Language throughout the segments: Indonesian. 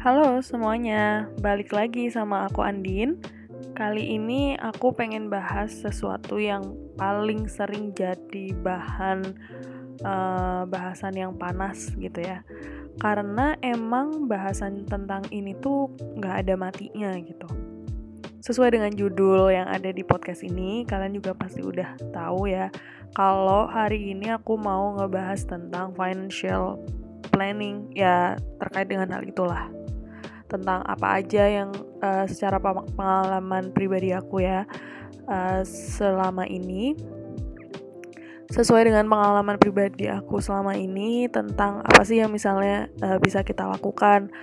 Halo semuanya, balik lagi sama aku Andin. Kali ini aku pengen bahas sesuatu yang paling sering jadi bahan uh, bahasan yang panas gitu ya. Karena emang bahasan tentang ini tuh nggak ada matinya gitu. Sesuai dengan judul yang ada di podcast ini, kalian juga pasti udah tahu ya. Kalau hari ini aku mau ngebahas tentang financial planning ya terkait dengan hal itulah tentang apa aja yang uh, secara pengalaman pribadi aku ya uh, selama ini sesuai dengan pengalaman pribadi aku selama ini tentang apa sih yang misalnya uh, bisa kita lakukan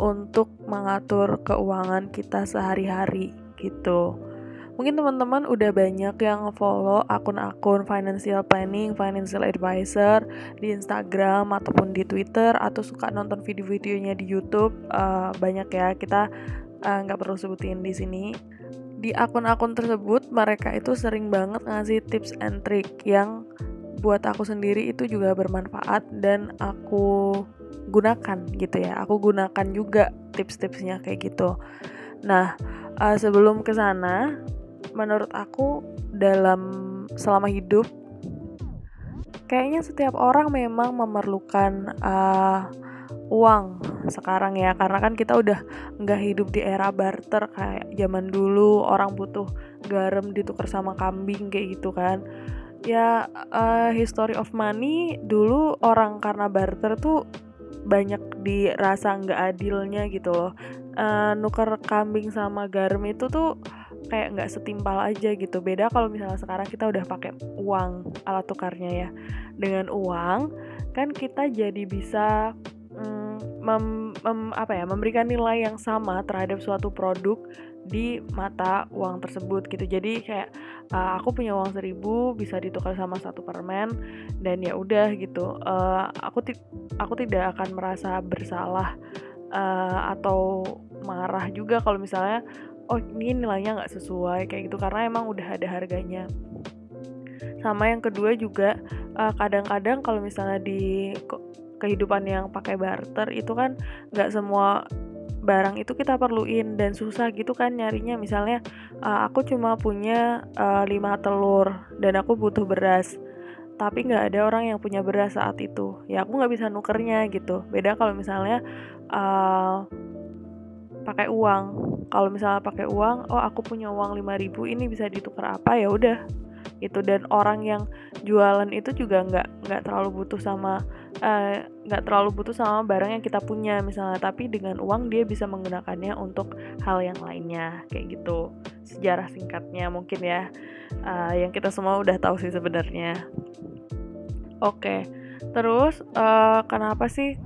untuk mengatur keuangan kita sehari-hari gitu. Mungkin teman-teman udah banyak yang follow akun-akun financial planning, financial advisor di Instagram ataupun di Twitter atau suka nonton video-videonya di YouTube. Uh, banyak ya kita eh, nggak uh, perlu sebutin di sini. Di akun-akun tersebut mereka itu sering banget ngasih tips and trick yang buat aku sendiri itu juga bermanfaat dan aku gunakan gitu ya. Aku gunakan juga tips-tipsnya kayak gitu. Nah, uh, sebelum ke sana, menurut aku dalam selama hidup kayaknya setiap orang memang memerlukan uh, uang sekarang ya. Karena kan kita udah nggak hidup di era barter kayak zaman dulu orang butuh garam ditukar sama kambing kayak gitu kan. Ya uh, history of money dulu orang karena barter tuh banyak dirasa nggak adilnya gitu loh. Uh, nuker kambing sama garam itu tuh kayak nggak setimpal aja gitu. Beda kalau misalnya sekarang kita udah pakai uang alat tukarnya ya. Dengan uang kan kita jadi bisa mm, mem, mem, apa ya memberikan nilai yang sama terhadap suatu produk di mata uang tersebut gitu. Jadi kayak uh, aku punya uang seribu bisa ditukar sama satu permen dan ya udah gitu. Uh, aku ti aku tidak akan merasa bersalah uh, atau marah juga kalau misalnya oh ini nilainya nggak sesuai kayak gitu. Karena emang udah ada harganya. Sama yang kedua juga eh, kadang-kadang kalau misalnya di kehidupan yang pakai barter itu kan nggak semua barang itu kita perluin dan susah gitu kan nyarinya. Misalnya uh, aku cuma punya uh, eh, 5 telur dan aku butuh beras tapi nggak ada orang yang punya beras saat itu. Ya aku nggak bisa nukernya gitu. Beda kalau misalnya uh, pakai uang. Kalau misalnya pakai uang oh aku punya uang 5000 ini bisa ditukar apa? Ya udah itu dan orang yang jualan itu juga nggak nggak terlalu butuh sama eh, nggak uh, terlalu butuh sama barang yang kita punya misalnya. Tapi dengan uang dia bisa menggunakannya untuk hal yang lainnya kayak gitu. Sejarah singkatnya mungkin ya. Uh, yang kita semua udah tahu sih sebenarnya. Oke okay. terus uh, kenapa sih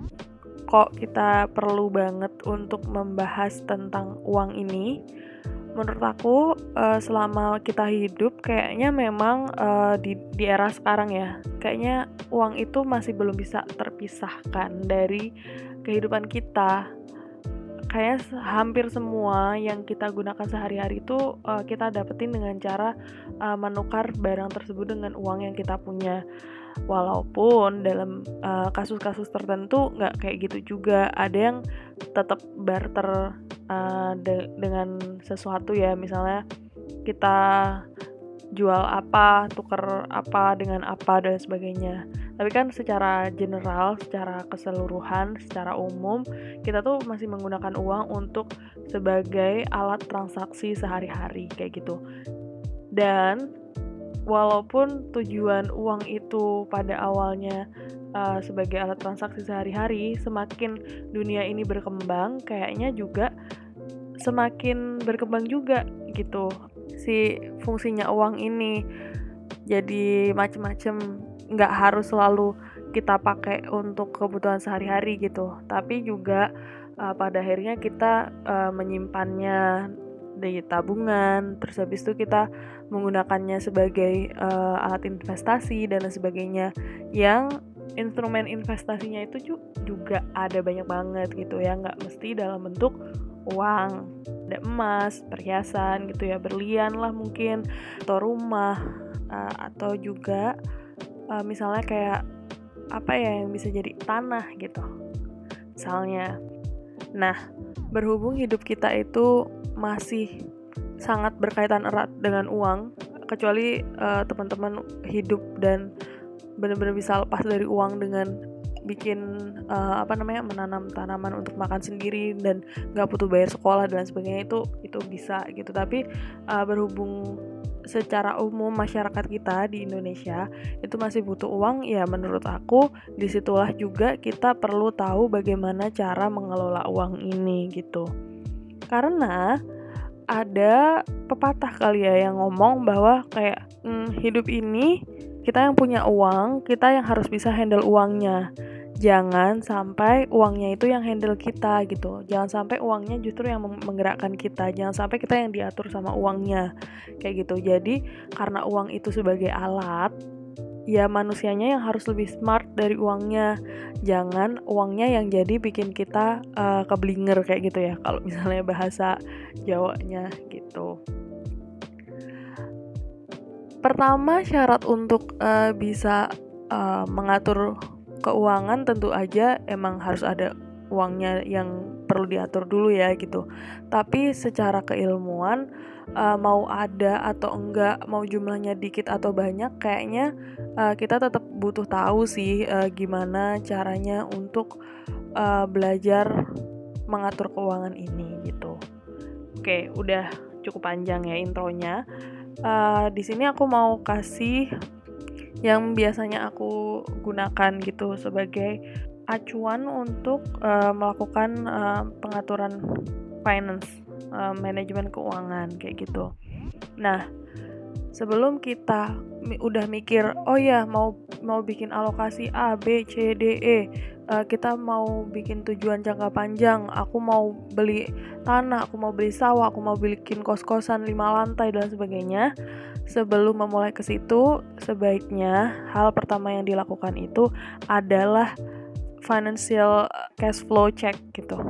kok kita perlu banget untuk membahas tentang uang ini? Menurut aku uh, selama kita hidup kayaknya memang uh, di di era sekarang ya kayaknya uang itu masih belum bisa terpisahkan dari kehidupan kita kayaknya hampir semua yang kita gunakan sehari-hari itu uh, kita dapetin dengan cara uh, menukar barang tersebut dengan uang yang kita punya. Walaupun dalam uh, kasus-kasus tertentu nggak kayak gitu juga. Ada yang tetap barter uh, de dengan sesuatu ya. Misalnya kita jual apa tuker apa dengan apa dan sebagainya tapi kan secara general secara keseluruhan secara umum kita tuh masih menggunakan uang untuk sebagai alat transaksi sehari-hari kayak gitu dan walaupun tujuan uang itu pada awalnya uh, sebagai alat transaksi sehari-hari, semakin dunia ini berkembang, kayaknya juga semakin berkembang juga gitu si fungsinya uang ini. Jadi macem-macem nggak harus selalu kita pakai untuk kebutuhan sehari-hari gitu, tapi juga uh, pada akhirnya kita uh, menyimpannya dari tabungan terus habis itu kita menggunakannya sebagai uh, alat investasi dan lain sebagainya. Yang instrumen investasinya itu juga ada banyak banget gitu ya. Nggak mesti dalam bentuk uang ada emas perhiasan gitu ya berlian lah mungkin atau rumah uh, atau juga uh, misalnya kayak apa ya yang bisa jadi tanah gitu. Misalnya. Nah, berhubung hidup kita itu masih sangat berkaitan erat dengan uang, kecuali uh, teman-teman hidup dan benar-benar bisa lepas dari uang dengan bikin uh, apa namanya menanam tanaman untuk makan sendiri dan nggak butuh bayar sekolah dan sebagainya itu itu bisa gitu. Tapi uh, berhubung secara umum masyarakat kita di Indonesia itu masih butuh uang ya menurut aku di situlah juga kita perlu tahu bagaimana cara mengelola uang ini gitu. Karena ada pepatah kali ya yang ngomong bahwa kayak hmm, hidup ini kita yang punya uang kita yang harus bisa handle uangnya jangan sampai uangnya itu yang handle kita gitu. Jangan sampai uangnya justru yang menggerakkan kita. Jangan sampai kita yang diatur sama uangnya. Kayak gitu. Jadi karena uang itu sebagai alat ya manusianya yang harus lebih smart dari uangnya. Jangan uangnya yang jadi bikin kita uh, keblinger kayak gitu ya. Kalau misalnya bahasa Jawanya gitu. Pertama syarat untuk uh, bisa uh, mengatur keuangan tentu aja emang harus ada uangnya yang perlu diatur dulu ya gitu. Tapi secara keilmuan uh, mau ada atau enggak, mau jumlahnya dikit atau banyak, kayaknya uh, kita tetap butuh tahu sih uh, gimana caranya untuk uh, belajar mengatur keuangan ini gitu. Oke, udah cukup panjang ya intronya. Uh, di sini aku mau kasih yang biasanya aku gunakan gitu sebagai acuan untuk uh, melakukan uh, pengaturan finance, uh, manajemen keuangan kayak gitu. Nah, sebelum kita udah mikir, oh ya mau mau bikin alokasi A, B, C, D, E, uh, kita mau bikin tujuan jangka panjang, aku mau beli tanah, aku mau beli sawah, aku mau bikin kos-kosan lima lantai dan sebagainya sebelum memulai ke situ, sebaiknya hal pertama yang dilakukan itu adalah financial cash flow check gitu.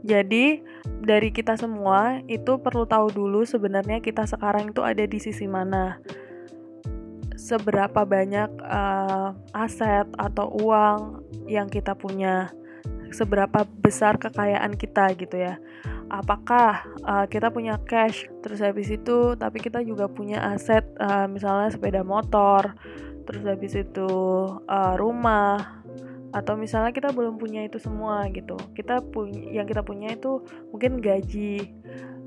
Jadi dari kita semua itu perlu tahu dulu sebenarnya kita sekarang itu ada di sisi mana. Seberapa banyak uh, aset atau uang yang kita punya, seberapa besar kekayaan kita gitu ya apakah uh, kita punya cash terus habis itu tapi kita juga punya aset uh, misalnya sepeda motor terus habis itu uh, rumah atau misalnya kita belum punya itu semua gitu. Kita punya yang kita punya itu mungkin gaji.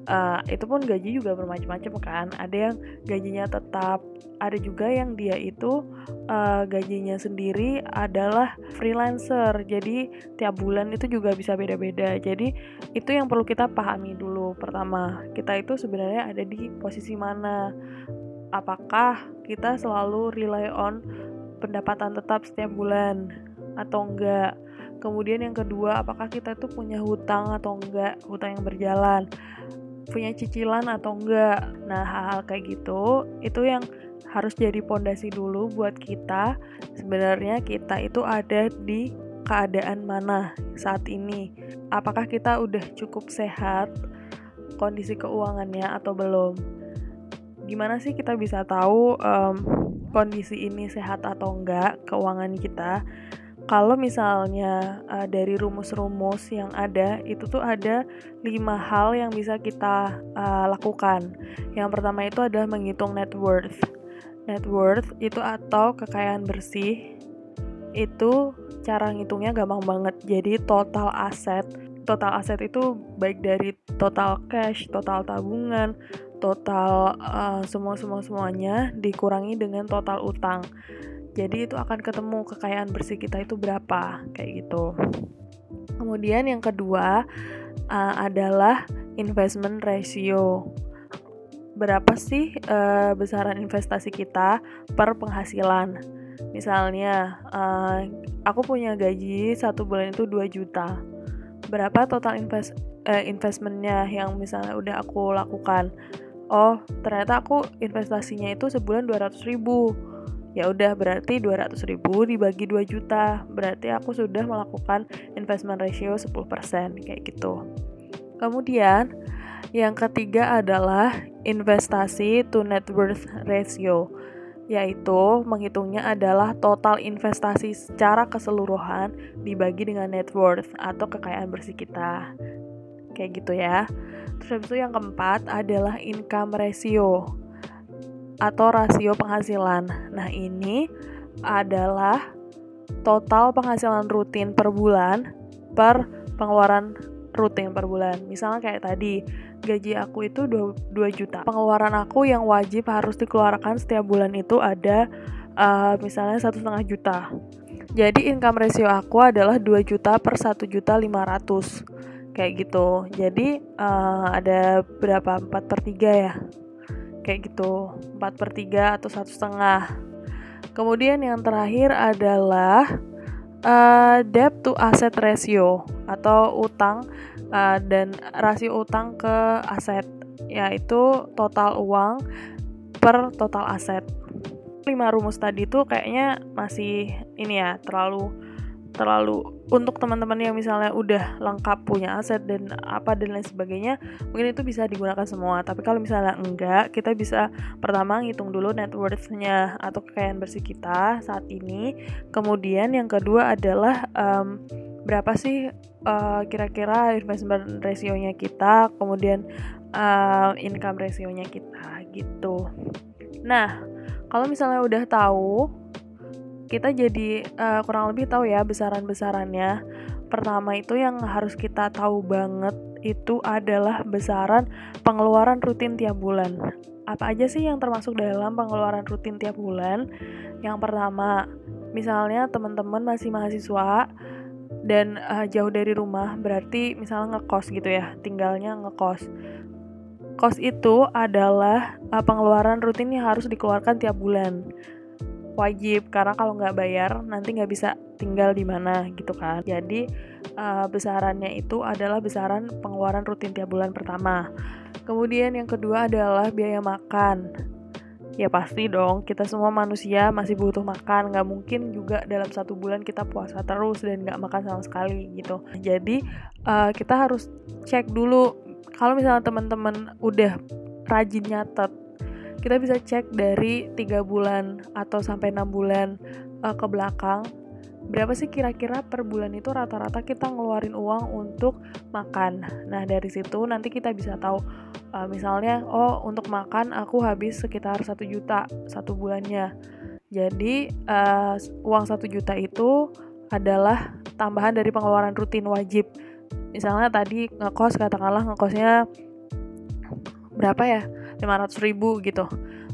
Uh, itu pun gaji juga bermacam-macam kan. Ada yang gajinya tetap ada juga yang dia itu uh, gajinya sendiri adalah freelancer. Jadi tiap bulan itu juga bisa beda-beda. Jadi itu yang perlu kita pahami dulu. Pertama kita itu sebenarnya ada di posisi mana. Apakah kita selalu rely on pendapatan tetap setiap bulan atau enggak kemudian yang kedua apakah kita tuh punya hutang atau enggak hutang yang berjalan punya cicilan atau enggak. Nah, hal-hal kayak gitu itu yang harus jadi pondasi dulu buat kita. Sebenarnya kita itu ada di keadaan mana saat ini. Apakah kita udah cukup sehat kondisi keuangannya atau belum? Gimana sih kita bisa tahu um, kondisi ini sehat atau enggak keuangan kita? Kalau misalnya uh, dari rumus-rumus yang ada itu tuh ada lima hal yang bisa kita uh, lakukan. Yang pertama itu adalah menghitung net worth. Net worth itu atau kekayaan bersih itu cara ngitungnya gampang banget. Jadi total aset, total aset itu baik dari total cash, total tabungan, total uh, semua semua semuanya dikurangi dengan total utang jadi itu akan ketemu kekayaan bersih kita itu berapa kayak gitu. Kemudian yang kedua uh, adalah investment ratio. Berapa sih uh, besaran investasi kita per penghasilan? Misalnya, uh, aku punya gaji satu bulan itu 2 juta. Berapa total invest uh, investmentnya yang misalnya udah aku lakukan? Oh, ternyata aku investasinya itu sebulan 200 ribu ya udah berarti 200 ribu dibagi 2 juta berarti aku sudah melakukan investment ratio 10% kayak gitu kemudian yang ketiga adalah investasi to net worth ratio yaitu menghitungnya adalah total investasi secara keseluruhan dibagi dengan net worth atau kekayaan bersih kita. Kayak gitu ya. Terus itu yang keempat adalah income ratio atau rasio penghasilan. Nah, ini adalah total penghasilan rutin per bulan per pengeluaran rutin per bulan. Misalnya kayak tadi, gaji aku itu 2, 2 juta. Pengeluaran aku yang wajib harus dikeluarkan setiap bulan itu ada uh, misalnya satu setengah juta. Jadi income ratio aku adalah 2 juta per 1 juta 500 kayak gitu. Jadi uh, ada berapa 4 per 3 ya? Kayak gitu 4 per 3 atau satu setengah. Kemudian yang terakhir adalah uh, debt to asset ratio atau utang uh, dan rasio utang ke aset yaitu total uang per total aset. Lima rumus tadi tuh kayaknya masih ini ya terlalu terlalu untuk teman-teman yang misalnya udah lengkap punya aset dan apa dan lain sebagainya mungkin itu bisa digunakan semua. Tapi kalau misalnya enggak kita bisa pertama ngitung dulu net worth-nya atau kekayaan bersih kita saat ini. Kemudian yang kedua adalah um, berapa sih uh, kira-kira investment ratio-nya kita kemudian uh, income ratio-nya kita gitu. Nah kalau misalnya udah tahu kita jadi uh, kurang lebih tahu ya besaran-besarannya. Pertama itu yang harus kita tahu banget itu adalah besaran pengeluaran rutin tiap bulan. Apa aja sih yang termasuk dalam pengeluaran rutin tiap bulan? Yang pertama, misalnya teman-teman masih mahasiswa dan uh, jauh dari rumah, berarti misalnya ngekos gitu ya, tinggalnya ngekos. Kos itu adalah uh, pengeluaran rutin yang harus dikeluarkan tiap bulan wajib karena kalau nggak bayar nanti nggak bisa tinggal di mana gitu kan. Jadi uh, besarannya itu adalah besaran pengeluaran rutin tiap bulan pertama. Kemudian yang kedua adalah biaya makan. Ya pasti dong kita semua manusia masih butuh makan. Nggak mungkin juga dalam satu bulan kita puasa terus dan nggak makan sama sekali gitu. Jadi uh, kita harus cek dulu. Kalau misalnya teman-teman udah rajin nyatet kita bisa cek dari tiga bulan atau sampai enam bulan uh, ke belakang berapa sih kira-kira per bulan itu rata-rata kita ngeluarin uang untuk makan. Nah dari situ nanti kita bisa tahu uh, misalnya oh untuk makan aku habis sekitar satu juta satu bulannya. Jadi uh, uang satu juta itu adalah tambahan dari pengeluaran rutin wajib. Misalnya tadi ngekos katakanlah ngekosnya berapa ya? 500 ribu gitu.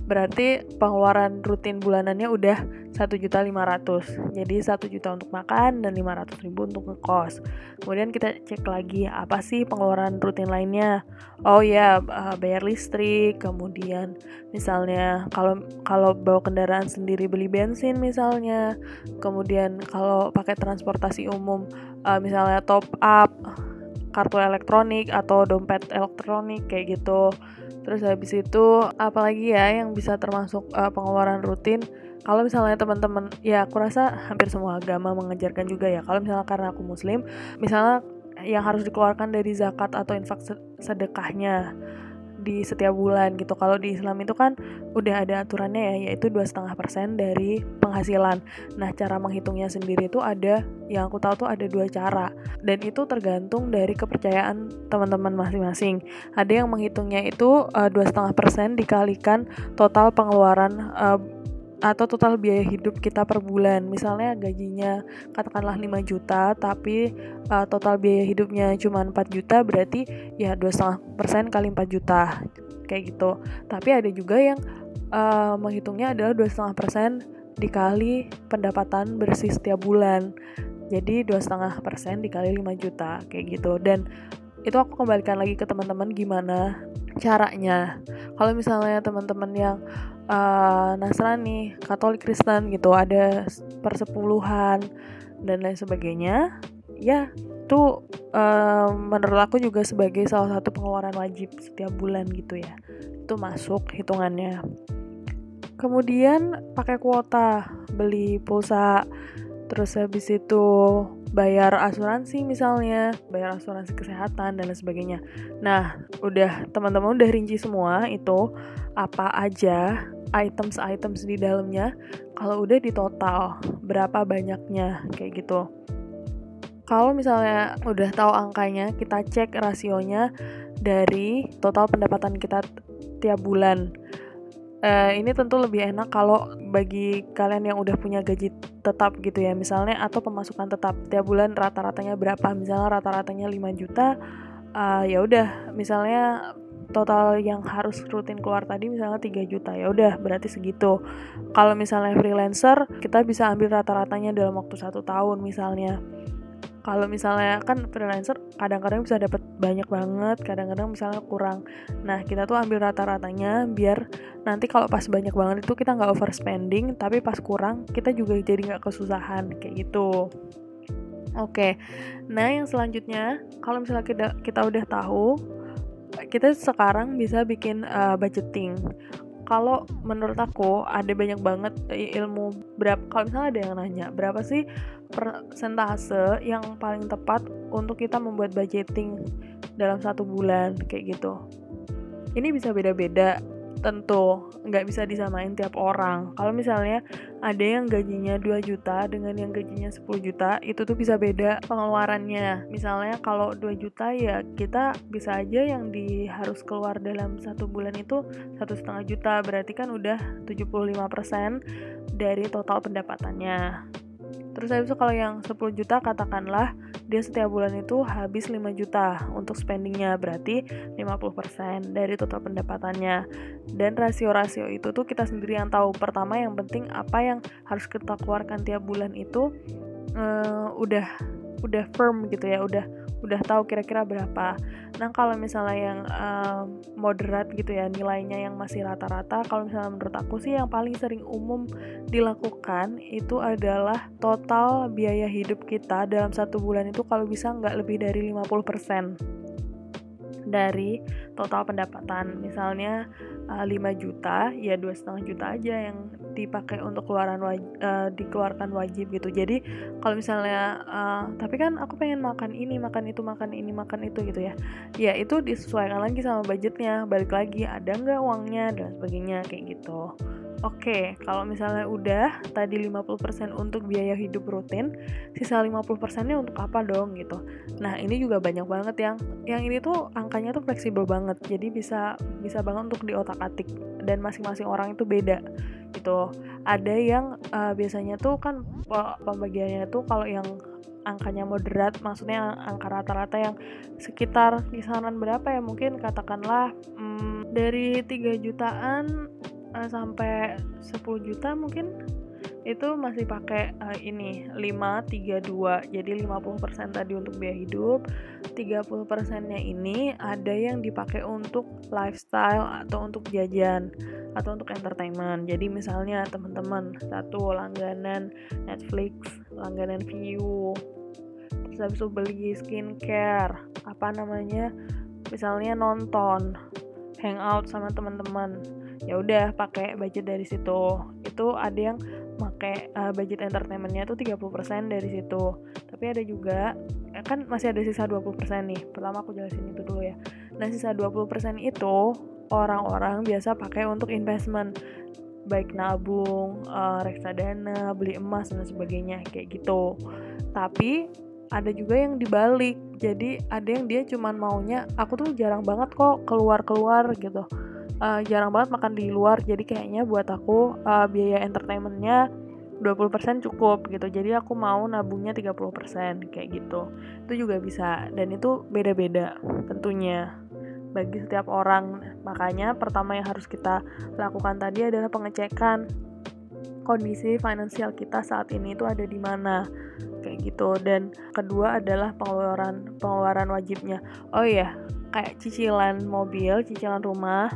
Berarti pengeluaran rutin bulanannya udah 1.500 jadi 1 juta untuk makan dan 500 ribu untuk ngekos. Kemudian kita cek lagi apa sih pengeluaran rutin lainnya? Oh ya bayar listrik kemudian misalnya kalau kalau bawa kendaraan sendiri beli bensin misalnya. Kemudian kalau pakai transportasi umum uh, misalnya top up kartu elektronik atau dompet elektronik kayak gitu Terus habis itu apalagi ya yang bisa termasuk uh, pengeluaran rutin kalau misalnya teman-teman ya aku rasa hampir semua agama mengajarkan juga ya kalau misalnya karena aku muslim misalnya yang harus dikeluarkan dari zakat atau infak sedekahnya di setiap bulan gitu. Kalau di Islam itu kan udah ada aturannya ya, yaitu dua setengah persen dari penghasilan. Nah, cara menghitungnya sendiri itu ada, yang aku tahu tuh ada dua cara, dan itu tergantung dari kepercayaan teman-teman masing-masing. Ada yang menghitungnya itu eh, dua setengah persen dikalikan total pengeluaran uh, atau total biaya hidup kita per bulan. Misalnya gajinya katakanlah 5 juta, tapi uh, total biaya hidupnya cuma 4 juta, berarti ya 2,5% kali 4 juta. Kayak gitu. Tapi ada juga yang uh, menghitungnya adalah 2,5% dikali pendapatan bersih setiap bulan. Jadi 2,5% dikali 5 juta kayak gitu. Dan itu aku kembalikan lagi ke teman-teman gimana caranya. Kalau misalnya teman-teman yang uh, Nasrani, Katolik, Kristen gitu, ada persepuluhan dan lain sebagainya, ya itu uh, menurut aku juga sebagai salah satu pengeluaran wajib setiap bulan gitu ya, itu masuk hitungannya. Kemudian pakai kuota, beli pulsa terus habis itu bayar asuransi misalnya, bayar asuransi kesehatan dan lain sebagainya. Nah, udah teman-teman udah rinci semua itu apa aja items-items di dalamnya. Kalau udah di total berapa banyaknya kayak gitu. Kalau misalnya udah tahu angkanya, kita cek rasionya dari total pendapatan kita tiap bulan. Uh, ini tentu lebih enak kalau bagi kalian yang udah punya gaji tetap gitu ya misalnya atau pemasukan tetap. Tiap bulan rata-ratanya berapa? Misalnya rata-ratanya 5 juta uh, ya udah. Misalnya total yang harus rutin keluar tadi misalnya 3 juta ya udah berarti segitu. Kalau misalnya freelancer kita bisa ambil rata-ratanya dalam waktu satu tahun misalnya kalau misalnya kan freelancer kadang-kadang bisa dapat banyak banget kadang-kadang misalnya kurang. Nah kita tuh ambil rata-ratanya biar nanti kalau pas banyak banget itu kita nggak overspending tapi pas kurang kita juga jadi nggak kesusahan kayak gitu. Oke, nah yang selanjutnya kalau misalnya kita kita udah tahu, kita sekarang bisa bikin uh, budgeting. Kalau menurut aku ada banyak banget ilmu berapa kalau misalnya ada yang nanya berapa sih persentase yang paling tepat untuk kita membuat budgeting dalam satu bulan kayak gitu. Ini bisa beda-beda tentu nggak bisa disamain tiap orang. Kalau misalnya ada yang gajinya 2 juta dengan yang gajinya 10 juta itu tuh bisa beda pengeluarannya. Misalnya kalau 2 juta ya kita bisa aja yang di harus keluar dalam satu bulan itu satu setengah juta berarti kan udah 75% dari total pendapatannya Terus habis itu kalau yang 10 juta katakanlah dia setiap bulan itu habis 5 juta untuk spendingnya berarti 50% dari total pendapatannya. Dan rasio-rasio itu tuh kita sendiri yang tahu. Pertama yang penting apa yang harus kita keluarkan tiap bulan itu uh, udah udah firm gitu ya udah udah tahu kira-kira berapa. Nah kalau misalnya yang uh, moderat gitu ya nilainya yang masih rata-rata, kalau misalnya menurut aku sih yang paling sering umum dilakukan itu adalah total biaya hidup kita dalam satu bulan itu kalau bisa nggak lebih dari 50% dari total pendapatan misalnya uh, eh, 5 juta ya dua setengah juta aja yang dipakai untuk keluaran waj uh, dikeluarkan wajib gitu. Jadi kalau misalnya uh, tapi kan aku pengen makan ini makan itu makan ini makan itu gitu ya. Ya itu disesuaikan lagi sama budgetnya. Balik lagi ada nggak uangnya dan sebagainya kayak gitu Oke, kalau misalnya udah tadi 50% untuk biaya hidup rutin, sisa 50%-nya untuk apa dong gitu. Nah, ini juga banyak banget yang yang ini tuh angkanya tuh fleksibel banget. Jadi bisa bisa banget untuk diotak-atik dan masing-masing orang itu beda gitu. Ada yang uh, biasanya tuh kan pembagiannya tuh kalau yang angkanya moderat maksudnya angka rata-rata yang sekitar kisaran berapa ya mungkin katakanlah hmm, dari 3 jutaan uh, sampai 10 juta mungkin itu masih pakai uh, ini 5 3 2 jadi 50% tadi untuk biaya hidup 30 persennya ini ada yang dipakai untuk lifestyle atau untuk jajan atau untuk entertainment. Jadi misalnya teman-teman satu langganan Netflix langganan view terus habis itu beli skincare apa namanya misalnya nonton hangout sama teman-teman ya udah pakai budget dari situ. Itu ada yang pakai uh, budget entertainmentnya tuh 30% dari situ. Tapi ada juga ya kan masih ada sisa 20% nih. Pertama aku jelasin itu dulu ya. Nah sisa 20% itu orang-orang biasa pakai untuk investment. Baik nabung, uh, reksadana, beli emas dan sebagainya kayak gitu. Tapi ada juga yang dibalik. Jadi ada yang dia cuman maunya aku tuh jarang banget kok keluar-keluar gitu uh, jarang banget makan di luar jadi kayaknya buat aku uh, biaya entertainmentnya 20% cukup gitu. Jadi aku mau nabungnya 30% kayak gitu. Itu juga bisa dan itu beda-beda tentunya bagi setiap orang. Makanya pertama yang harus kita lakukan tadi adalah pengecekan kondisi finansial kita saat ini itu ada di mana kayak gitu. Dan kedua adalah pengeluaran pengeluaran wajibnya. Oh iya kayak cicilan mobil cicilan rumah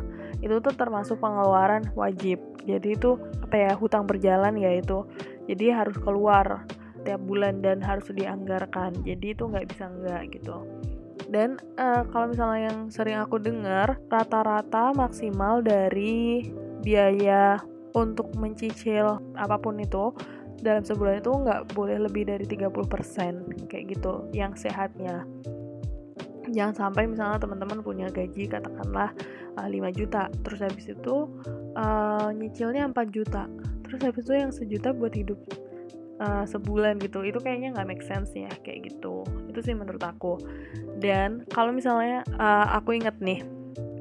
itu tuh termasuk pengeluaran wajib. Jadi itu apa ya hutang berjalan ya itu. Jadi harus keluar tiap bulan dan harus dianggarkan. Jadi itu nggak bisa nggak gitu. Dan uh, kalau misalnya yang sering aku dengar rata-rata maksimal dari biaya untuk mencicil apa pun itu dalam sebulan itu nggak boleh lebih dari 30% kayak gitu yang sehatnya. Jangan sampai misalnya teman-teman punya gaji katakanlah uh, eh, 5 juta. Terus habis itu uh, nyicilnya 4 juta. Terus habis itu yang sejuta buat hidup uh, sebulan gitu. Itu kayaknya nggak make sense ya kayak gitu. Itu sih menurut aku. Dan kalau misalnya uh, aku inget nih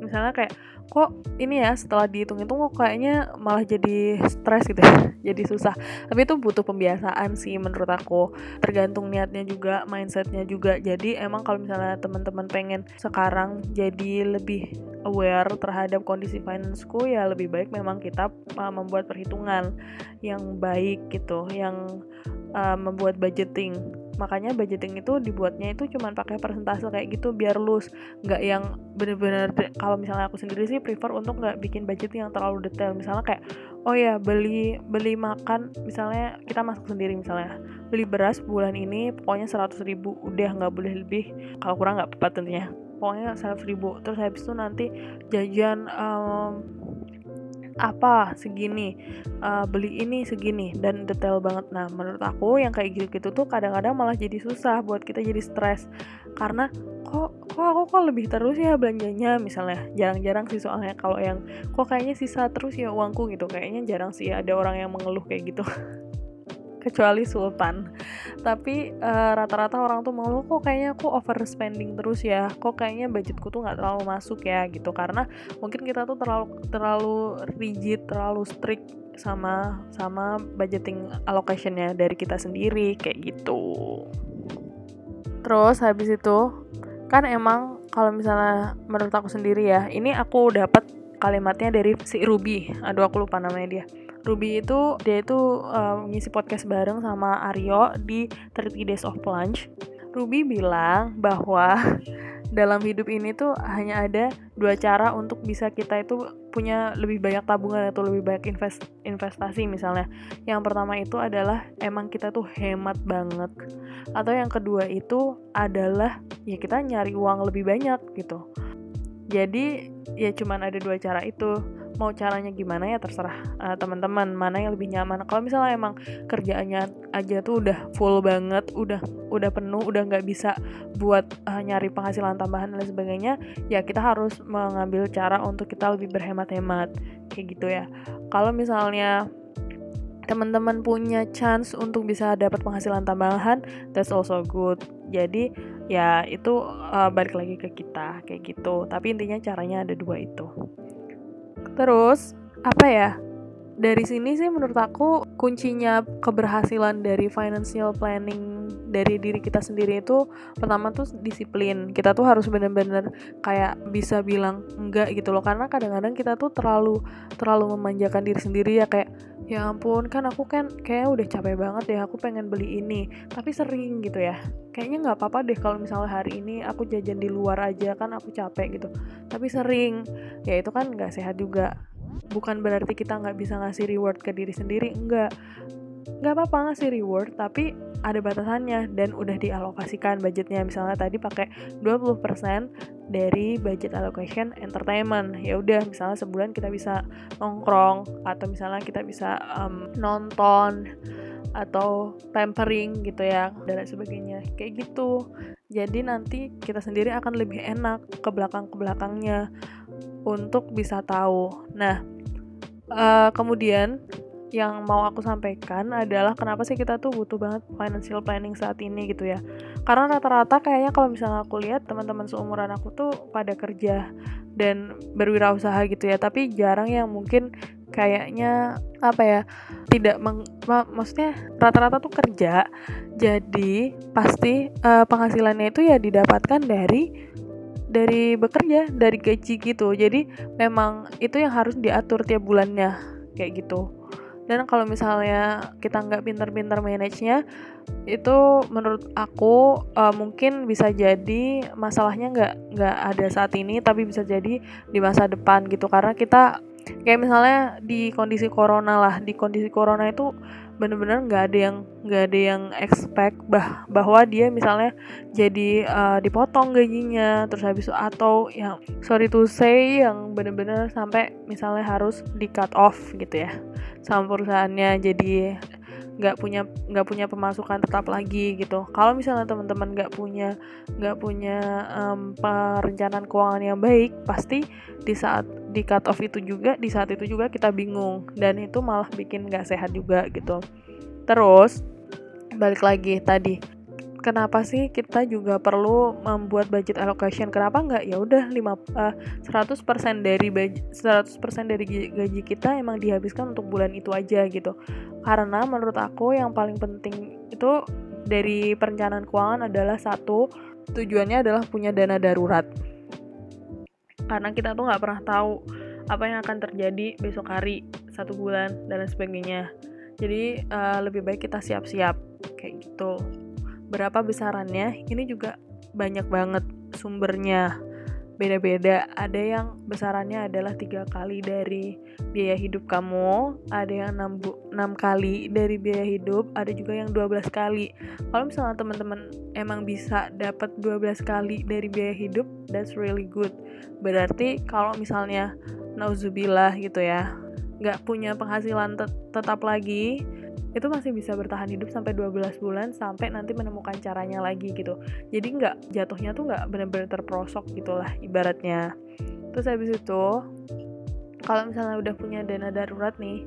misalnya kayak kok ini ya setelah dihitung-hitung kok kayaknya malah jadi stres gitu ya jadi susah. Tapi itu butuh pembiasaan sih menurut aku. Tergantung niatnya juga mindsetnya juga. Jadi emang kalau misalnya teman-teman pengen sekarang jadi lebih aware terhadap kondisi financeku ya lebih baik memang kita uh, membuat perhitungan yang baik gitu yang uh, membuat budgeting makanya budgeting itu dibuatnya itu cuma pakai persentase kayak gitu biar lus nggak yang bener-bener kalau misalnya aku sendiri sih prefer untuk nggak bikin budgeting yang terlalu detail. Misalnya kayak oh ya beli beli makan misalnya kita masak sendiri misalnya. Beli beras bulan ini pokoknya 100 ribu udah nggak boleh lebih. Kalau kurang nggak apa-apa tentunya. Pokoknya 100 ribu. Terus habis itu nanti jajan um, apa segini uh, beli ini segini dan detail banget. Nah menurut aku yang kayak gitu-gitu tuh kadang-kadang malah jadi susah buat kita jadi stres. Karena kok kok aku kok lebih terus ya belanjanya? Misalnya jarang-jarang sih soalnya kalau yang kok kayaknya sisa terus ya uangku? gitu. Kayaknya jarang sih ada orang yang mengeluh kayak gitu kecuali Sultan. Tapi uh, rata-rata orang tuh mengeluh kok kayaknya aku overspending terus ya? Kok kayaknya budgetku tuh nggak terlalu masuk ya? Gitu. Karena mungkin kita tuh terlalu terlalu rigid terlalu strict sama sama budgeting allocationnya dari kita sendiri kayak gitu. Terus habis itu kan emang kalau misalnya menurut aku sendiri ya ini aku dapat kalimatnya dari si Ruby. Aduh aku lupa namanya dia Ruby itu dia itu uh, ngisi podcast bareng sama Aryo di 30 Days of Plunge. Ruby bilang bahwa dalam hidup ini tuh hanya ada dua cara untuk bisa kita itu punya lebih banyak tabungan atau lebih banyak invest investasi misalnya. Yang pertama itu adalah emang kita tuh hemat banget. Atau yang kedua itu adalah ya kita nyari uang lebih banyak gitu. Jadi ya cuman ada dua cara itu mau caranya gimana ya terserah uh, teman-teman mana yang lebih nyaman. Kalau misalnya emang kerjaannya aja tuh udah full banget udah udah penuh udah nggak bisa buat uh, nyari penghasilan tambahan dan sebagainya ya kita harus mengambil cara untuk kita lebih berhemat-hemat kayak gitu ya. Kalau misalnya teman-teman punya chance untuk bisa dapat penghasilan tambahan that's also good. Jadi ya itu uh, balik lagi ke kita kayak gitu. Tapi intinya caranya ada dua itu Terus apa ya? Dari sini sih menurut aku kuncinya keberhasilan dari financial planning dari diri kita sendiri itu pertama tuh disiplin. Kita tuh harus bener-bener kayak bisa bilang enggak gitu loh. Karena kadang-kadang kita tuh terlalu terlalu memanjakan diri sendiri ya kayak ya ampun kan aku kan kayak udah capek banget ya aku pengen beli ini. Tapi sering gitu ya. Kayaknya nggak apa-apa deh kalau misalnya hari ini aku jajan di luar aja kan aku capek gitu. Tapi sering ya itu kan nggak sehat juga. Bukan berarti kita nggak bisa ngasih reward ke diri sendiri enggak nggak apa-apa ngasih reward tapi ada batasannya dan udah dialokasikan budgetnya. Misalnya tadi pakai 20% dari budget allocation entertainment. Ya udah misalnya sebulan kita bisa nongkrong atau misalnya kita bisa um, nonton atau pampering gitu ya dan lain sebagainya. Kayak gitu. Jadi nanti kita sendiri akan lebih enak ke belakang ke belakangnya untuk bisa tahu. Nah uh, kemudian yang mau aku sampaikan adalah kenapa sih kita tuh butuh banget financial planning saat ini gitu ya. Karena rata-rata kayaknya kalau misalnya aku lihat teman-teman seumuran aku tuh pada kerja dan berwirausaha gitu ya. Tapi jarang yang mungkin kayaknya apa ya tidak meng, mak maksudnya rata-rata tuh kerja. Jadi pasti uh, penghasilannya itu ya didapatkan dari dari bekerja dari gaji gitu. Jadi memang itu yang harus diatur tiap bulannya kayak gitu dan kalau misalnya kita nggak pinter-pinter manage-nya itu menurut aku uh, mungkin bisa jadi masalahnya nggak nggak ada saat ini tapi bisa jadi di masa depan gitu. Karena kita kayak misalnya di kondisi corona lah di kondisi corona itu bener-bener nggak ada yang nggak ada yang expect bah bahwa dia misalnya jadi uh, dipotong gajinya terus habis atau yang sorry to say yang bener-bener sampai misalnya harus di cut off gitu ya sama perusahaannya jadi nggak punya nggak punya pemasukan tetap lagi gitu. Kalau misalnya teman-teman nggak punya nggak punya um, perencanaan keuangan yang baik pasti di saat di cut off itu juga di saat itu juga kita bingung. Dan itu malah bikin nggak sehat juga gitu. Terus balik lagi tadi kenapa sih kita juga perlu membuat budget allocation? Kenapa nggak? Ya udah uh, 100% dari budget, 100% dari gaji kita emang dihabiskan untuk bulan itu aja gitu. Karena menurut aku yang paling penting itu dari perencanaan keuangan adalah satu tujuannya adalah punya dana darurat. Karena kita tuh nggak pernah tahu apa yang akan terjadi besok hari satu bulan dan sebagainya. Jadi uh, lebih baik kita siap-siap kayak gitu berapa besarannya ini juga banyak banget sumbernya. Beda-beda ada yang besarannya adalah tiga kali dari biaya hidup kamu ada yang 6, 6 kali dari biaya hidup ada juga yang 12 kali. Kalau misalnya teman-teman emang bisa dapat 12 kali dari biaya hidup that's really good. Berarti kalau misalnya nauzubillah gitu ya nggak punya penghasilan tet tetap lagi itu masih bisa bertahan hidup sampai 12 bulan sampai nanti menemukan caranya lagi gitu. Jadi nggak jatuhnya tuh nggak benar-benar terprosok gitulah ibaratnya. Terus habis itu kalau misalnya udah punya dana darurat nih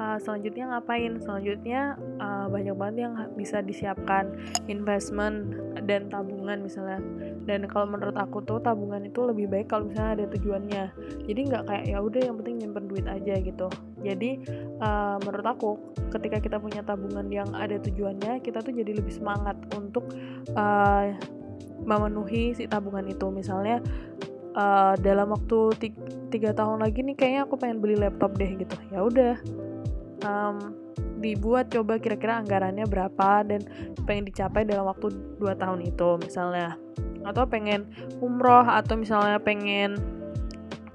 uh, selanjutnya ngapain? Selanjutnya uh, banyak banget yang bisa disiapkan investment dan tabungan misalnya. Dan kalau menurut aku tuh tabungan itu lebih baik kalau misalnya ada tujuannya. Jadi nggak kayak ya udah yang penting nyimpen duit aja gitu. Jadi uh, menurut aku ketika kita punya tabungan yang ada tujuannya kita tuh jadi lebih semangat untuk uh, memenuhi si tabungan itu. Misalnya uh, dalam waktu tiga tahun lagi nih kayaknya aku pengen beli laptop deh gitu. Ya udah um, dibuat coba kira-kira anggarannya berapa dan pengen dicapai dalam waktu 2 tahun itu misalnya. Atau pengen umroh atau misalnya pengen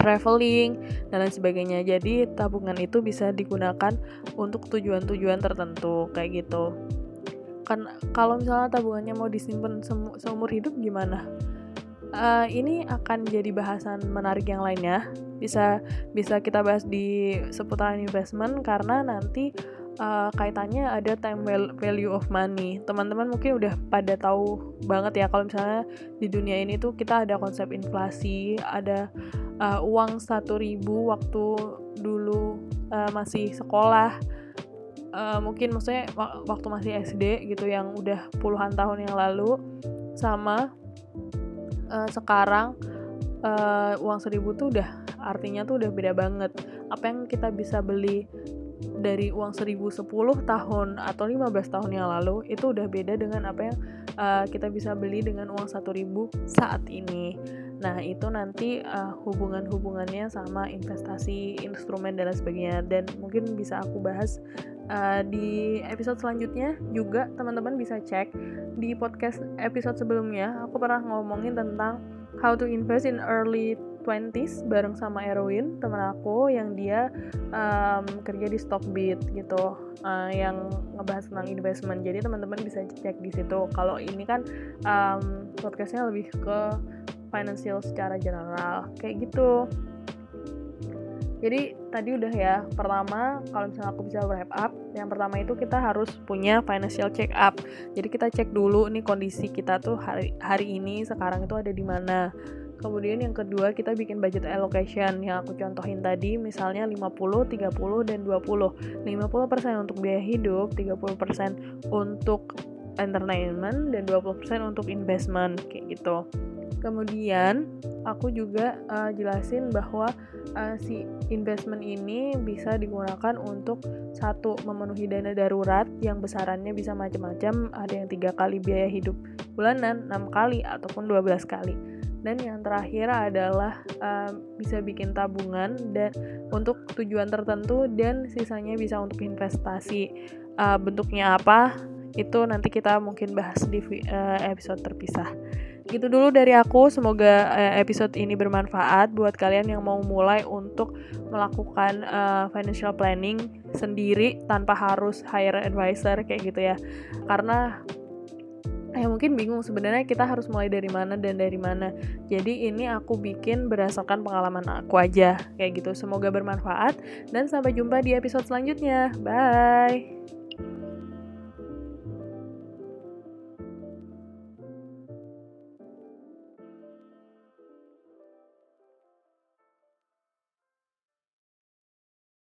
traveling dan lain sebagainya jadi tabungan itu bisa digunakan untuk tujuan-tujuan tertentu kayak gitu kan kalau misalnya tabungannya mau disimpan seumur hidup gimana uh, ini akan jadi bahasan menarik yang lainnya. Bisa bisa kita bahas di seputaran investment karena nanti uh, kaitannya ada time value of money. Teman-teman mungkin udah pada tahu banget ya kalau misalnya di dunia ini tuh kita ada konsep inflasi, ada uh, uang satu ribu waktu dulu uh, masih sekolah. Uh, mungkin maksudnya waktu masih SD gitu yang udah puluhan tahun yang lalu. Sama uh, sekarang uh, uang seribu tuh udah artinya tuh udah beda banget. Apa yang kita bisa beli dari uang seribu sepuluh tahun atau 15 tahun yang lalu itu udah beda dengan apa yang uh, kita bisa beli dengan uang satu ribu saat ini nah itu nanti uh, hubungan-hubungannya sama investasi instrumen dan lain sebagainya. Dan mungkin bisa aku bahas uh, di episode selanjutnya juga. Teman-teman bisa cek di podcast episode sebelumnya. Aku pernah ngomongin tentang how to invest in early 20s bareng sama Erwin teman aku yang dia um, kerja di Stockbit gitu uh, yang ngebahas tentang investment. Jadi teman-teman bisa cek di situ. Kalau ini kan um, podcastnya lebih ke financial secara general kayak gitu. Jadi tadi udah ya pertama kalau misalnya aku bisa wrap up yang pertama itu kita harus punya financial check up. Jadi kita cek dulu nih kondisi kita tuh hari hari ini sekarang itu ada di mana. Kemudian yang kedua kita bikin budget allocation. Yang aku contohin tadi misalnya 50, 30 dan 20. 50% untuk biaya hidup, 30% untuk entertainment dan 20% untuk investment kayak gitu kemudian aku juga uh, jelasin bahwa uh, si investment ini bisa digunakan untuk satu memenuhi dana darurat yang besarannya bisa macam-macam ada yang tiga kali biaya hidup bulanan enam kali ataupun 12 kali. Dan yang terakhir adalah uh, bisa bikin tabungan dan untuk tujuan tertentu dan sisanya bisa untuk investasi. Uh, bentuknya apa itu nanti kita mungkin bahas di uh, episode terpisah Gitu dulu dari aku, semoga uh, episode ini bermanfaat buat kalian yang mau mulai untuk melakukan uh, financial planning sendiri tanpa harus hire advisor kayak gitu ya. Karena ya mungkin bingung sebenarnya kita harus mulai dari mana dan dari mana. Jadi ini aku bikin berdasarkan pengalaman aku aja kayak gitu. Semoga bermanfaat dan sampai jumpa di episode selanjutnya. Bye.